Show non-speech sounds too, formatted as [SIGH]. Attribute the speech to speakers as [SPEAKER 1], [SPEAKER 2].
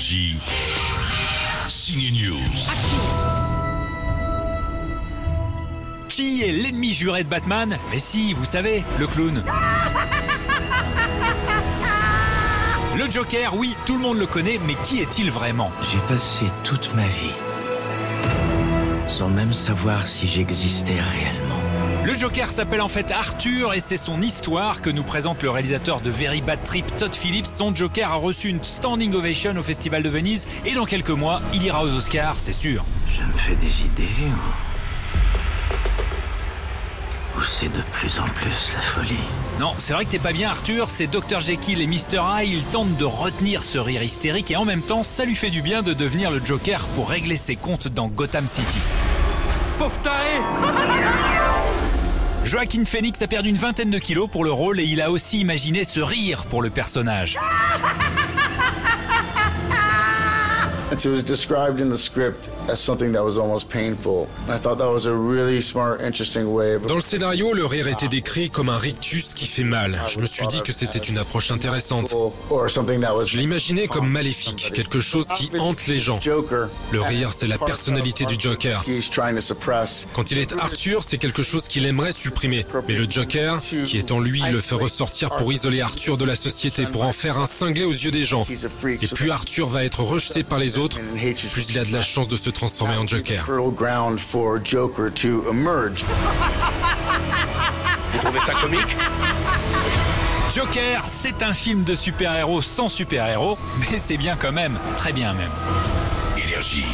[SPEAKER 1] Énergie. Signe News.
[SPEAKER 2] Qui est l'ennemi juré de Batman? Mais si, vous savez, le clown. [LAUGHS] Le Joker, oui, tout le monde le connaît, mais qui est-il vraiment?
[SPEAKER 3] J'ai passé toute ma vie sans même savoir si j'existais réellement.
[SPEAKER 2] Le Joker s'appelle en fait Arthur et c'est son histoire que nous présente le réalisateur de Very Bad Trip, Todd Phillips. Son Joker a reçu une standing ovation au Festival de Venise et dans quelques mois, il ira aux Oscars, c'est sûr.
[SPEAKER 3] Je me fais des idées ou... ou c'est de plus en plus la folie
[SPEAKER 2] Non, c'est vrai que t'es pas bien Arthur, c'est Dr Jekyll et Mr Hyde, ils tentent de retenir ce rire hystérique et en même temps, ça lui fait du bien de devenir le Joker pour régler ses comptes dans Gotham City.
[SPEAKER 4] Pauvre taré [LAUGHS]
[SPEAKER 2] Joaquin Phoenix a perdu une vingtaine de kilos pour le rôle et il a aussi imaginé ce rire pour le personnage.
[SPEAKER 5] It was described in the script as something that was almost painful. I thought that was a really smart, interesting way of
[SPEAKER 6] Dans le scénario, le rire était décrit comme un rictus qui fait mal. Je me suis dit que c'était une approche intéressante. Je l'imaginais comme maléfique, quelque chose qui hante les gens. Le rire, c'est la personnalité du Joker. Quand il est Arthur, c'est quelque chose qu'il aimerait supprimer. Mais le Joker, qui est en lui, le fait ressortir pour isoler Arthur de la société, pour en faire un cinglé aux yeux des gens. Et plus Arthur va être rejeté par les autres, plus il a de la chance de se transformer en Joker.
[SPEAKER 4] Vous trouvez ça comique?
[SPEAKER 2] Joker, c'est un film de super-héros sans super-héros, mais c'est bien quand même, très bien même.
[SPEAKER 1] Énergie.